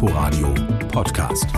Inforadio Podcast.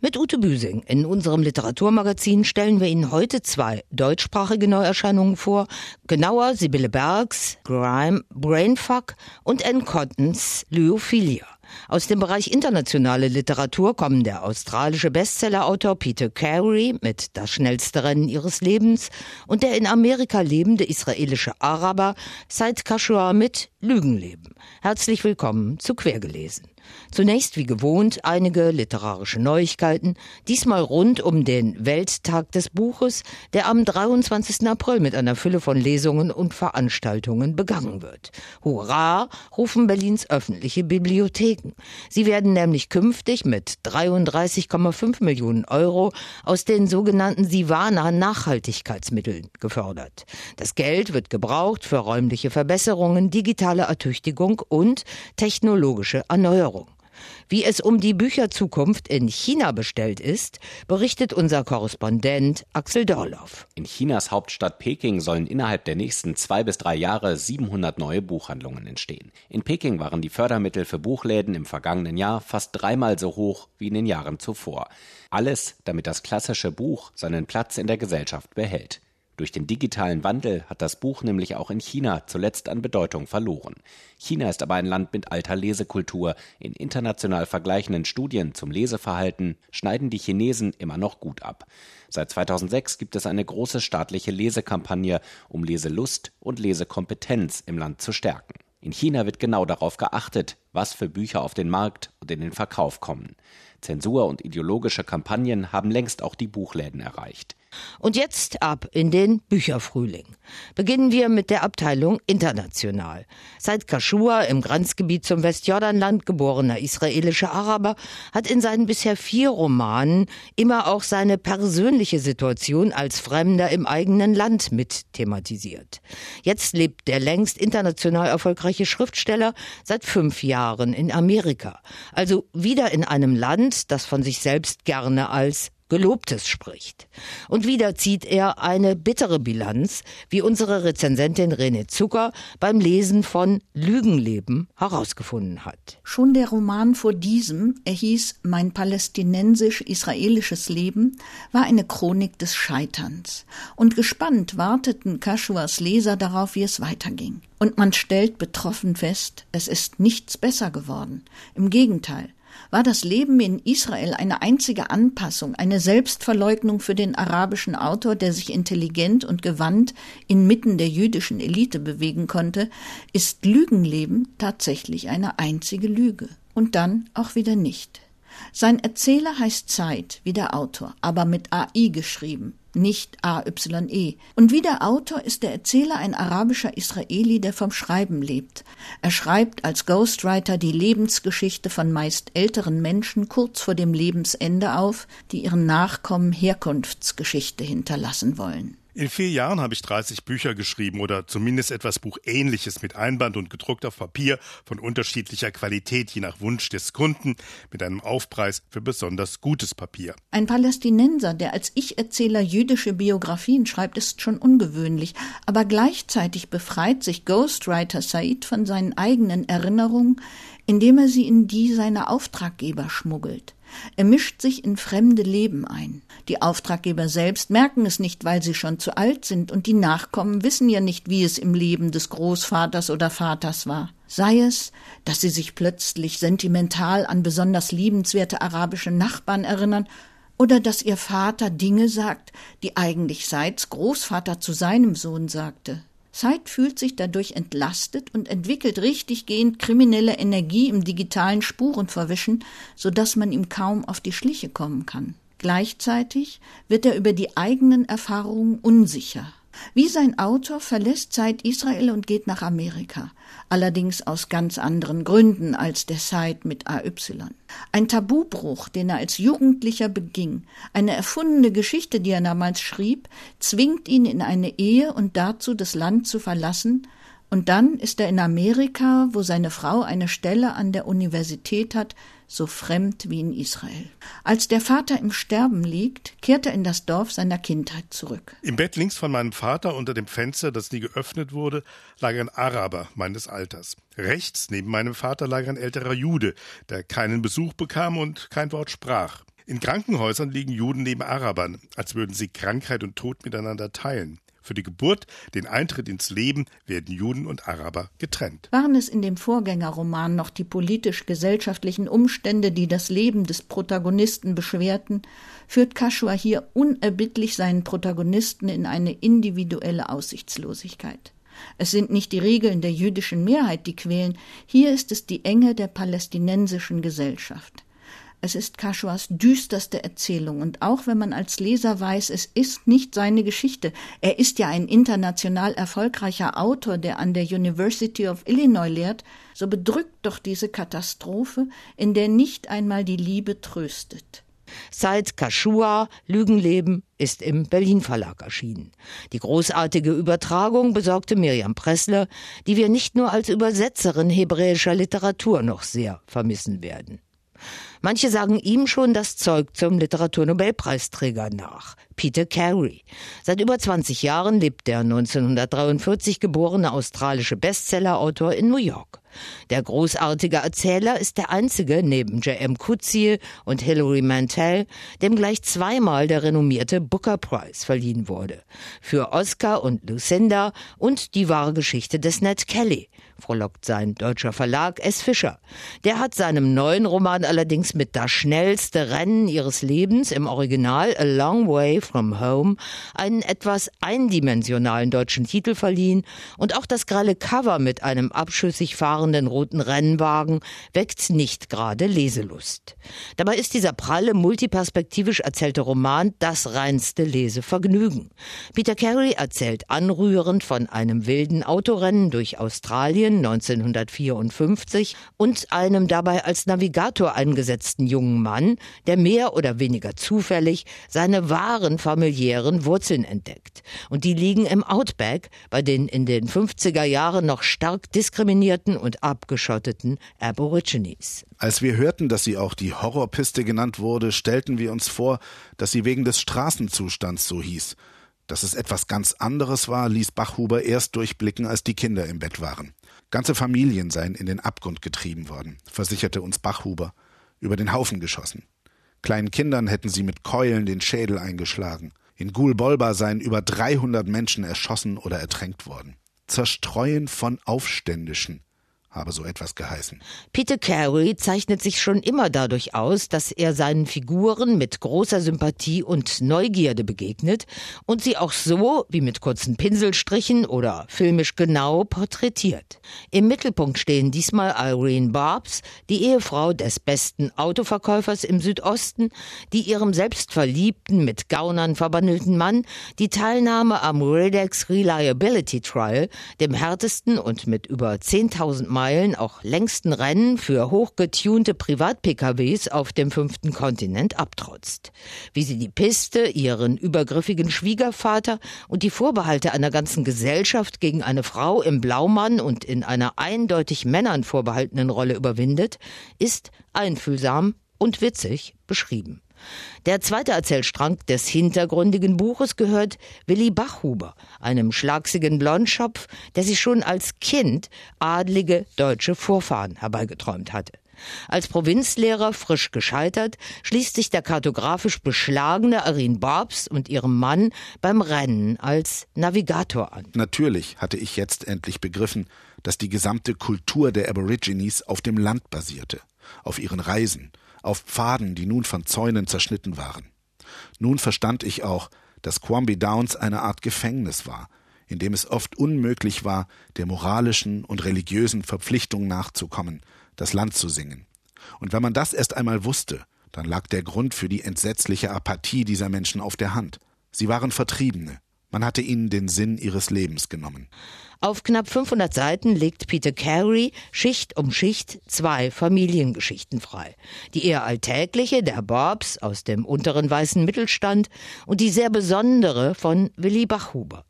Mit Ute Büsing in unserem Literaturmagazin stellen wir Ihnen heute zwei deutschsprachige Neuerscheinungen vor. Genauer Sibylle Bergs, Grime, Brainfuck und Ann Cottons Lyophilia. Aus dem Bereich internationale Literatur kommen der australische Bestsellerautor Peter Carey mit Das schnellste Rennen ihres Lebens und der in Amerika lebende israelische Araber Said Kashua mit Lügenleben. Herzlich willkommen zu Quergelesen. Zunächst wie gewohnt einige literarische Neuigkeiten, diesmal rund um den Welttag des Buches, der am 23. April mit einer Fülle von Lesungen und Veranstaltungen begangen wird. Hurra, rufen Berlins öffentliche Bibliotheken. Sie werden nämlich künftig mit 33,5 Millionen Euro aus den sogenannten Sivana Nachhaltigkeitsmitteln gefördert. Das Geld wird gebraucht für räumliche Verbesserungen, digitale Ertüchtigung und technologische Erneuerung. Wie es um die Bücherzukunft in China bestellt ist, berichtet unser Korrespondent Axel Dorloff. In Chinas Hauptstadt Peking sollen innerhalb der nächsten zwei bis drei Jahre 700 neue Buchhandlungen entstehen. In Peking waren die Fördermittel für Buchläden im vergangenen Jahr fast dreimal so hoch wie in den Jahren zuvor. Alles, damit das klassische Buch seinen Platz in der Gesellschaft behält. Durch den digitalen Wandel hat das Buch nämlich auch in China zuletzt an Bedeutung verloren. China ist aber ein Land mit alter Lesekultur. In international vergleichenden Studien zum Leseverhalten schneiden die Chinesen immer noch gut ab. Seit 2006 gibt es eine große staatliche Lesekampagne, um Leselust und Lesekompetenz im Land zu stärken. In China wird genau darauf geachtet, was für Bücher auf den Markt und in den Verkauf kommen. Zensur und ideologische Kampagnen haben längst auch die Buchläden erreicht. Und jetzt ab in den Bücherfrühling. Beginnen wir mit der Abteilung International. Seit Kashua im Grenzgebiet zum Westjordanland geborener israelischer Araber hat in seinen bisher vier Romanen immer auch seine persönliche Situation als Fremder im eigenen Land mit thematisiert. Jetzt lebt der längst international erfolgreiche Schriftsteller seit fünf Jahren in Amerika. Also wieder in einem Land, das von sich selbst gerne als Gelobtes spricht. Und wieder zieht er eine bittere Bilanz, wie unsere Rezensentin René Zucker beim Lesen von Lügenleben herausgefunden hat. Schon der Roman vor diesem, er hieß Mein palästinensisch-israelisches Leben, war eine Chronik des Scheiterns. Und gespannt warteten Kashuas Leser darauf, wie es weiterging. Und man stellt betroffen fest, es ist nichts besser geworden. Im Gegenteil, war das Leben in Israel eine einzige Anpassung, eine Selbstverleugnung für den arabischen Autor, der sich intelligent und gewandt inmitten der jüdischen Elite bewegen konnte, ist Lügenleben tatsächlich eine einzige Lüge. Und dann auch wieder nicht. Sein Erzähler heißt Zeit, wie der Autor, aber mit AI geschrieben, nicht AYE. Und wie der Autor ist der Erzähler ein arabischer Israeli, der vom Schreiben lebt. Er schreibt als Ghostwriter die Lebensgeschichte von meist älteren Menschen kurz vor dem Lebensende auf, die ihren Nachkommen Herkunftsgeschichte hinterlassen wollen. In vier Jahren habe ich 30 Bücher geschrieben oder zumindest etwas Buchähnliches mit Einband und gedruckt auf Papier von unterschiedlicher Qualität, je nach Wunsch des Kunden, mit einem Aufpreis für besonders gutes Papier. Ein Palästinenser, der als Ich-Erzähler jüdische Biografien schreibt, ist schon ungewöhnlich, aber gleichzeitig befreit sich Ghostwriter Said von seinen eigenen Erinnerungen, indem er sie in die seiner Auftraggeber schmuggelt. Er mischt sich in fremde Leben ein. Die Auftraggeber selbst merken es nicht, weil sie schon zu alt sind, und die Nachkommen wissen ja nicht, wie es im Leben des Großvaters oder Vaters war. Sei es, dass sie sich plötzlich sentimental an besonders liebenswerte arabische Nachbarn erinnern, oder dass ihr Vater Dinge sagt, die eigentlich Seids Großvater zu seinem Sohn sagte. Zeit fühlt sich dadurch entlastet und entwickelt richtiggehend kriminelle Energie im digitalen Spurenverwischen, so dass man ihm kaum auf die Schliche kommen kann. Gleichzeitig wird er über die eigenen Erfahrungen unsicher. Wie sein Autor verlässt Zeit Israel und geht nach Amerika, allerdings aus ganz anderen Gründen als der Said mit AY. Ein Tabubruch, den er als Jugendlicher beging, eine erfundene Geschichte, die er damals schrieb, zwingt ihn in eine Ehe und dazu, das Land zu verlassen Und dann ist er in Amerika, wo seine Frau eine Stelle an der Universität hat, so fremd wie in Israel. Als der Vater im Sterben liegt, kehrt er in das Dorf seiner Kindheit zurück. Im Bett links von meinem Vater unter dem Fenster, das nie geöffnet wurde, lag ein Araber meines Alters. Rechts neben meinem Vater lag ein älterer Jude, der keinen Besuch bekam und kein Wort sprach. In Krankenhäusern liegen Juden neben Arabern, als würden sie Krankheit und Tod miteinander teilen. Für die Geburt, den Eintritt ins Leben werden Juden und Araber getrennt. Waren es in dem Vorgängerroman noch die politisch-gesellschaftlichen Umstände, die das Leben des Protagonisten beschwerten, führt Kaschua hier unerbittlich seinen Protagonisten in eine individuelle Aussichtslosigkeit. Es sind nicht die Regeln der jüdischen Mehrheit, die quälen, hier ist es die Enge der palästinensischen Gesellschaft. Es ist Kaschuas düsterste Erzählung und auch wenn man als Leser weiß, es ist nicht seine Geschichte. Er ist ja ein international erfolgreicher Autor, der an der University of Illinois lehrt, so bedrückt doch diese Katastrophe, in der nicht einmal die Liebe tröstet. Seit Kaschua Lügenleben ist im Berlin Verlag erschienen. Die großartige Übertragung besorgte Miriam Pressler, die wir nicht nur als Übersetzerin hebräischer Literatur noch sehr vermissen werden. Manche sagen ihm schon das Zeug zum Literaturnobelpreisträger nach, Peter Carey. Seit über 20 Jahren lebt der 1943 geborene australische Bestsellerautor in New York. Der großartige Erzähler ist der einzige neben J.M. Coetzee und Hilary Mantel, dem gleich zweimal der renommierte Booker Prize verliehen wurde. Für Oscar und Lucinda und die wahre Geschichte des Ned Kelly, frohlockt sein deutscher Verlag S. Fischer. Der hat seinem neuen Roman allerdings mit das schnellste Rennen ihres Lebens im Original A Long Way from Home einen etwas eindimensionalen deutschen Titel verliehen und auch das grelle Cover mit einem abschüssig fahrenden roten Rennwagen weckt nicht gerade Leselust. Dabei ist dieser pralle, multiperspektivisch erzählte Roman das reinste Lesevergnügen. Peter Carey erzählt anrührend von einem wilden Autorennen durch Australien 1954 und einem dabei als Navigator eingesetzten jungen Mann, der mehr oder weniger zufällig seine wahren familiären Wurzeln entdeckt. Und die liegen im Outback bei den in den 50er Jahren noch stark diskriminierten und abgeschotteten Aborigines. Als wir hörten, dass sie auch die Horrorpiste genannt wurde, stellten wir uns vor, dass sie wegen des Straßenzustands so hieß. Dass es etwas ganz anderes war, ließ Bachhuber erst durchblicken, als die Kinder im Bett waren. Ganze Familien seien in den Abgrund getrieben worden, versicherte uns Bachhuber, über den Haufen geschossen. Kleinen Kindern hätten sie mit Keulen den Schädel eingeschlagen. In Gulbolba seien über 300 Menschen erschossen oder ertränkt worden. Zerstreuen von Aufständischen, habe so etwas geheißen. Peter Carey zeichnet sich schon immer dadurch aus, dass er seinen Figuren mit großer Sympathie und Neugierde begegnet und sie auch so, wie mit kurzen Pinselstrichen oder filmisch genau, porträtiert. Im Mittelpunkt stehen diesmal Irene Barbs, die Ehefrau des besten Autoverkäufers im Südosten, die ihrem selbstverliebten, mit Gaunern verbandelten Mann die Teilnahme am Redex Reliability Trial, dem härtesten und mit über 10.000 Mal Meilen auch längsten Rennen für hochgetunte Privat-PKWs auf dem fünften Kontinent abtrotzt. Wie sie die Piste, ihren übergriffigen Schwiegervater und die Vorbehalte einer ganzen Gesellschaft gegen eine Frau im Blaumann und in einer eindeutig Männern vorbehaltenen Rolle überwindet, ist einfühlsam und witzig beschrieben. Der zweite Erzählstrang des hintergründigen Buches gehört Willi Bachhuber, einem schlagsigen Blondschopf, der sich schon als Kind adlige deutsche Vorfahren herbeigeträumt hatte. Als Provinzlehrer frisch gescheitert, schließt sich der kartografisch beschlagene Arin Barbs und ihrem Mann beim Rennen als Navigator an. Natürlich hatte ich jetzt endlich begriffen, dass die gesamte Kultur der Aborigines auf dem Land basierte, auf ihren Reisen, auf Pfaden, die nun von Zäunen zerschnitten waren. Nun verstand ich auch, dass Quamby Downs eine Art Gefängnis war, in dem es oft unmöglich war, der moralischen und religiösen Verpflichtung nachzukommen, das Land zu singen. Und wenn man das erst einmal wusste, dann lag der Grund für die entsetzliche Apathie dieser Menschen auf der Hand. Sie waren Vertriebene, man hatte ihnen den Sinn ihres Lebens genommen. Auf knapp 500 Seiten legt Peter Carey Schicht um Schicht zwei Familiengeschichten frei. Die eher alltägliche der Bobs aus dem unteren weißen Mittelstand und die sehr besondere von Willy Bachhuber.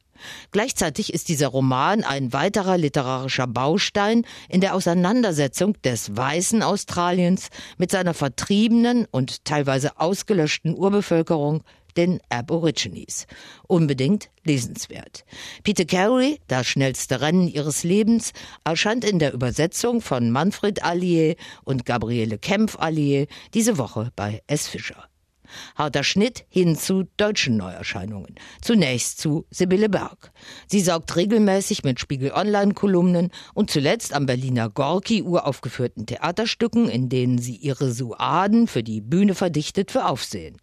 Gleichzeitig ist dieser Roman ein weiterer literarischer Baustein in der Auseinandersetzung des weißen Australiens mit seiner vertriebenen und teilweise ausgelöschten Urbevölkerung den Aborigines. Unbedingt lesenswert. Peter Carey, das schnellste Rennen ihres Lebens, erscheint in der Übersetzung von Manfred Allier und Gabriele Kempf Allier diese Woche bei S. Fischer. Harter Schnitt hin zu deutschen Neuerscheinungen. Zunächst zu Sibylle Berg. Sie saugt regelmäßig mit Spiegel Online-Kolumnen und zuletzt am Berliner Gorki uraufgeführten Theaterstücken, in denen sie ihre Suaden für die Bühne verdichtet, für Aufsehen.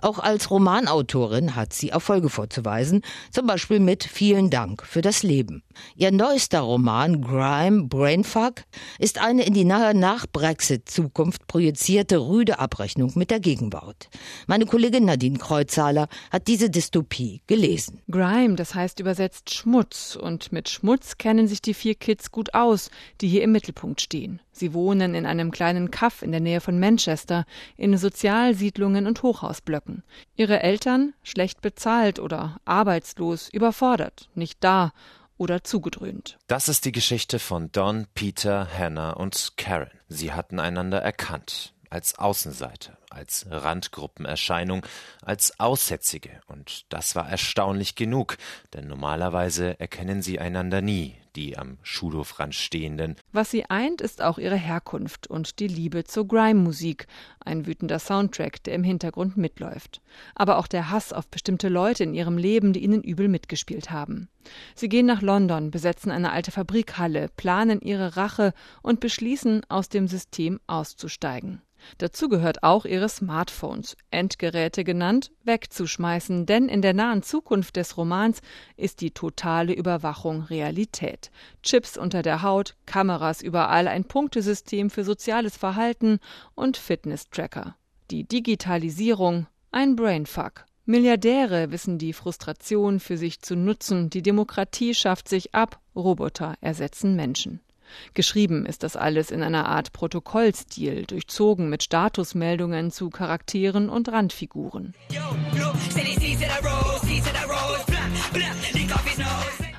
Auch als Romanautorin hat sie Erfolge vorzuweisen, zum Beispiel mit Vielen Dank für das Leben. Ihr neuester Roman Grime Brainfuck ist eine in die nahe Nach-Brexit-Zukunft projizierte rüde Abrechnung mit der Gegenwart. Meine Kollegin Nadine Kreuzhaler hat diese Dystopie gelesen. Grime, das heißt übersetzt Schmutz. Und mit Schmutz kennen sich die vier Kids gut aus, die hier im Mittelpunkt stehen. Sie wohnen in einem kleinen Kaff in der Nähe von Manchester, in Sozialsiedlungen und Hochhausblöcken. Ihre Eltern schlecht bezahlt oder arbeitslos, überfordert, nicht da oder zugedröhnt. Das ist die Geschichte von Don, Peter, Hannah und Karen. Sie hatten einander erkannt als Außenseiter, als Randgruppenerscheinung, als Aussätzige, und das war erstaunlich genug, denn normalerweise erkennen sie einander nie, die am Schulhofrand stehenden. Was sie eint, ist auch ihre Herkunft und die Liebe zur Grime-Musik, ein wütender Soundtrack, der im Hintergrund mitläuft. Aber auch der Hass auf bestimmte Leute in ihrem Leben, die ihnen übel mitgespielt haben. Sie gehen nach London, besetzen eine alte Fabrikhalle, planen ihre Rache und beschließen, aus dem System auszusteigen. Dazu gehört auch ihre Smartphones, Endgeräte genannt, wegzuschmeißen, denn in der nahen Zukunft des Romans ist die totale Überwachung Realität. Chips unter der Haut, Kameras überall, ein Punktesystem für soziales Verhalten und Fitness-Tracker. Die Digitalisierung, ein Brainfuck. Milliardäre wissen die Frustration für sich zu nutzen, die Demokratie schafft sich ab, Roboter ersetzen Menschen. Geschrieben ist das alles in einer Art Protokollstil, durchzogen mit Statusmeldungen zu Charakteren und Randfiguren.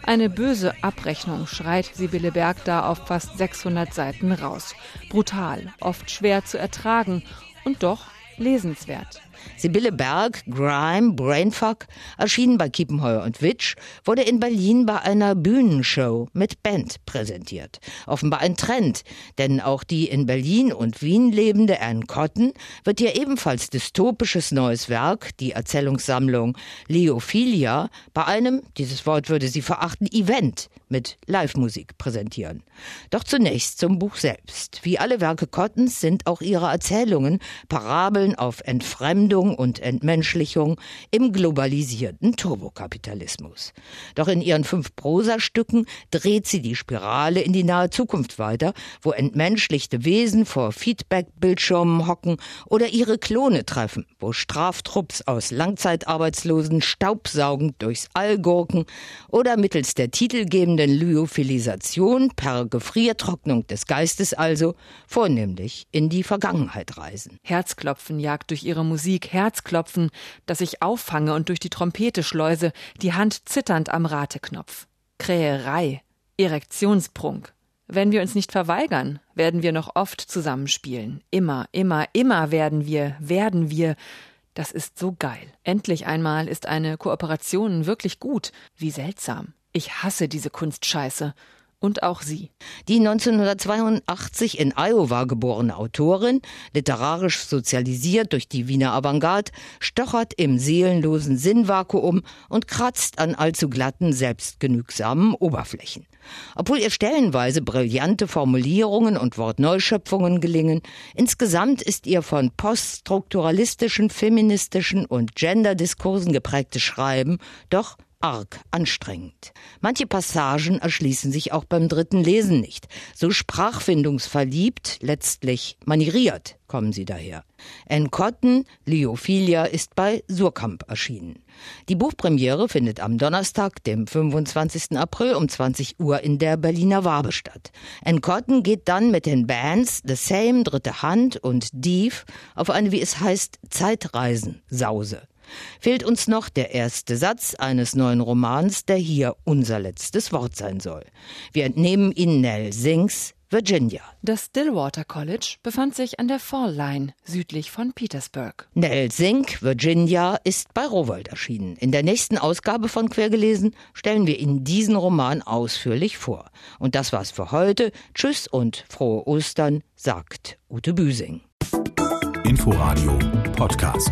Eine böse Abrechnung schreit Sibylle Berg da auf fast 600 Seiten raus. Brutal, oft schwer zu ertragen und doch lesenswert. Sibylle Berg, Grime, Brainfuck, erschienen bei Kiepenheuer und Witsch, wurde in Berlin bei einer Bühnenshow mit Band präsentiert. Offenbar ein Trend, denn auch die in Berlin und Wien lebende Anne Cotton wird ihr ebenfalls dystopisches neues Werk, die Erzählungssammlung Leophilia, bei einem, dieses Wort würde sie verachten, Event mit Live-Musik präsentieren. Doch zunächst zum Buch selbst. Wie alle Werke Cottons sind auch ihre Erzählungen Parabeln auf Entfremdung und Entmenschlichung im globalisierten Turbokapitalismus. Doch in ihren fünf Prosastücken dreht sie die Spirale in die nahe Zukunft weiter, wo entmenschlichte Wesen vor Feedback-Bildschirmen hocken oder ihre Klone treffen, wo Straftrupps aus Langzeitarbeitslosen staubsaugend durchs All gurken oder mittels der titelgebenden Lyophilisation per Gefriertrocknung des Geistes also vornehmlich in die Vergangenheit reisen. Herzklopfen jagt durch ihre Musik, Herzklopfen, das ich auffange und durch die Trompete schleuse, die Hand zitternd am Rateknopf. Kräherei, Erektionsprunk. Wenn wir uns nicht verweigern, werden wir noch oft zusammenspielen. Immer, immer, immer werden wir, werden wir. Das ist so geil. Endlich einmal ist eine Kooperation wirklich gut. Wie seltsam. Ich hasse diese Kunstscheiße. Und auch sie. Die 1982 in Iowa geborene Autorin, literarisch sozialisiert durch die Wiener Avantgarde, stochert im seelenlosen Sinnvakuum und kratzt an allzu glatten, selbstgenügsamen Oberflächen. Obwohl ihr stellenweise brillante Formulierungen und Wortneuschöpfungen gelingen, insgesamt ist ihr von poststrukturalistischen, feministischen und Genderdiskursen geprägtes Schreiben doch arg anstrengend. Manche Passagen erschließen sich auch beim dritten Lesen nicht. So sprachfindungsverliebt, letztlich manieriert kommen sie daher. Anne Cotton, Leophilia, ist bei Surkamp erschienen. Die Buchpremiere findet am Donnerstag, dem 25. April um 20 Uhr in der Berliner Wabe statt. Anne Cotton geht dann mit den Bands The Same, Dritte Hand und Dieve auf eine, wie es heißt, Zeitreisen-Sause. Fehlt uns noch der erste Satz eines neuen Romans, der hier unser letztes Wort sein soll. Wir entnehmen ihn Nell Sings Virginia. Das Stillwater College befand sich an der Fall Line südlich von Petersburg. Nell Sink, Virginia, ist bei Rowold erschienen. In der nächsten Ausgabe von Quergelesen stellen wir Ihnen diesen Roman ausführlich vor. Und das war's für heute. Tschüss und frohe Ostern, sagt Ute Büsing. Inforadio Podcast.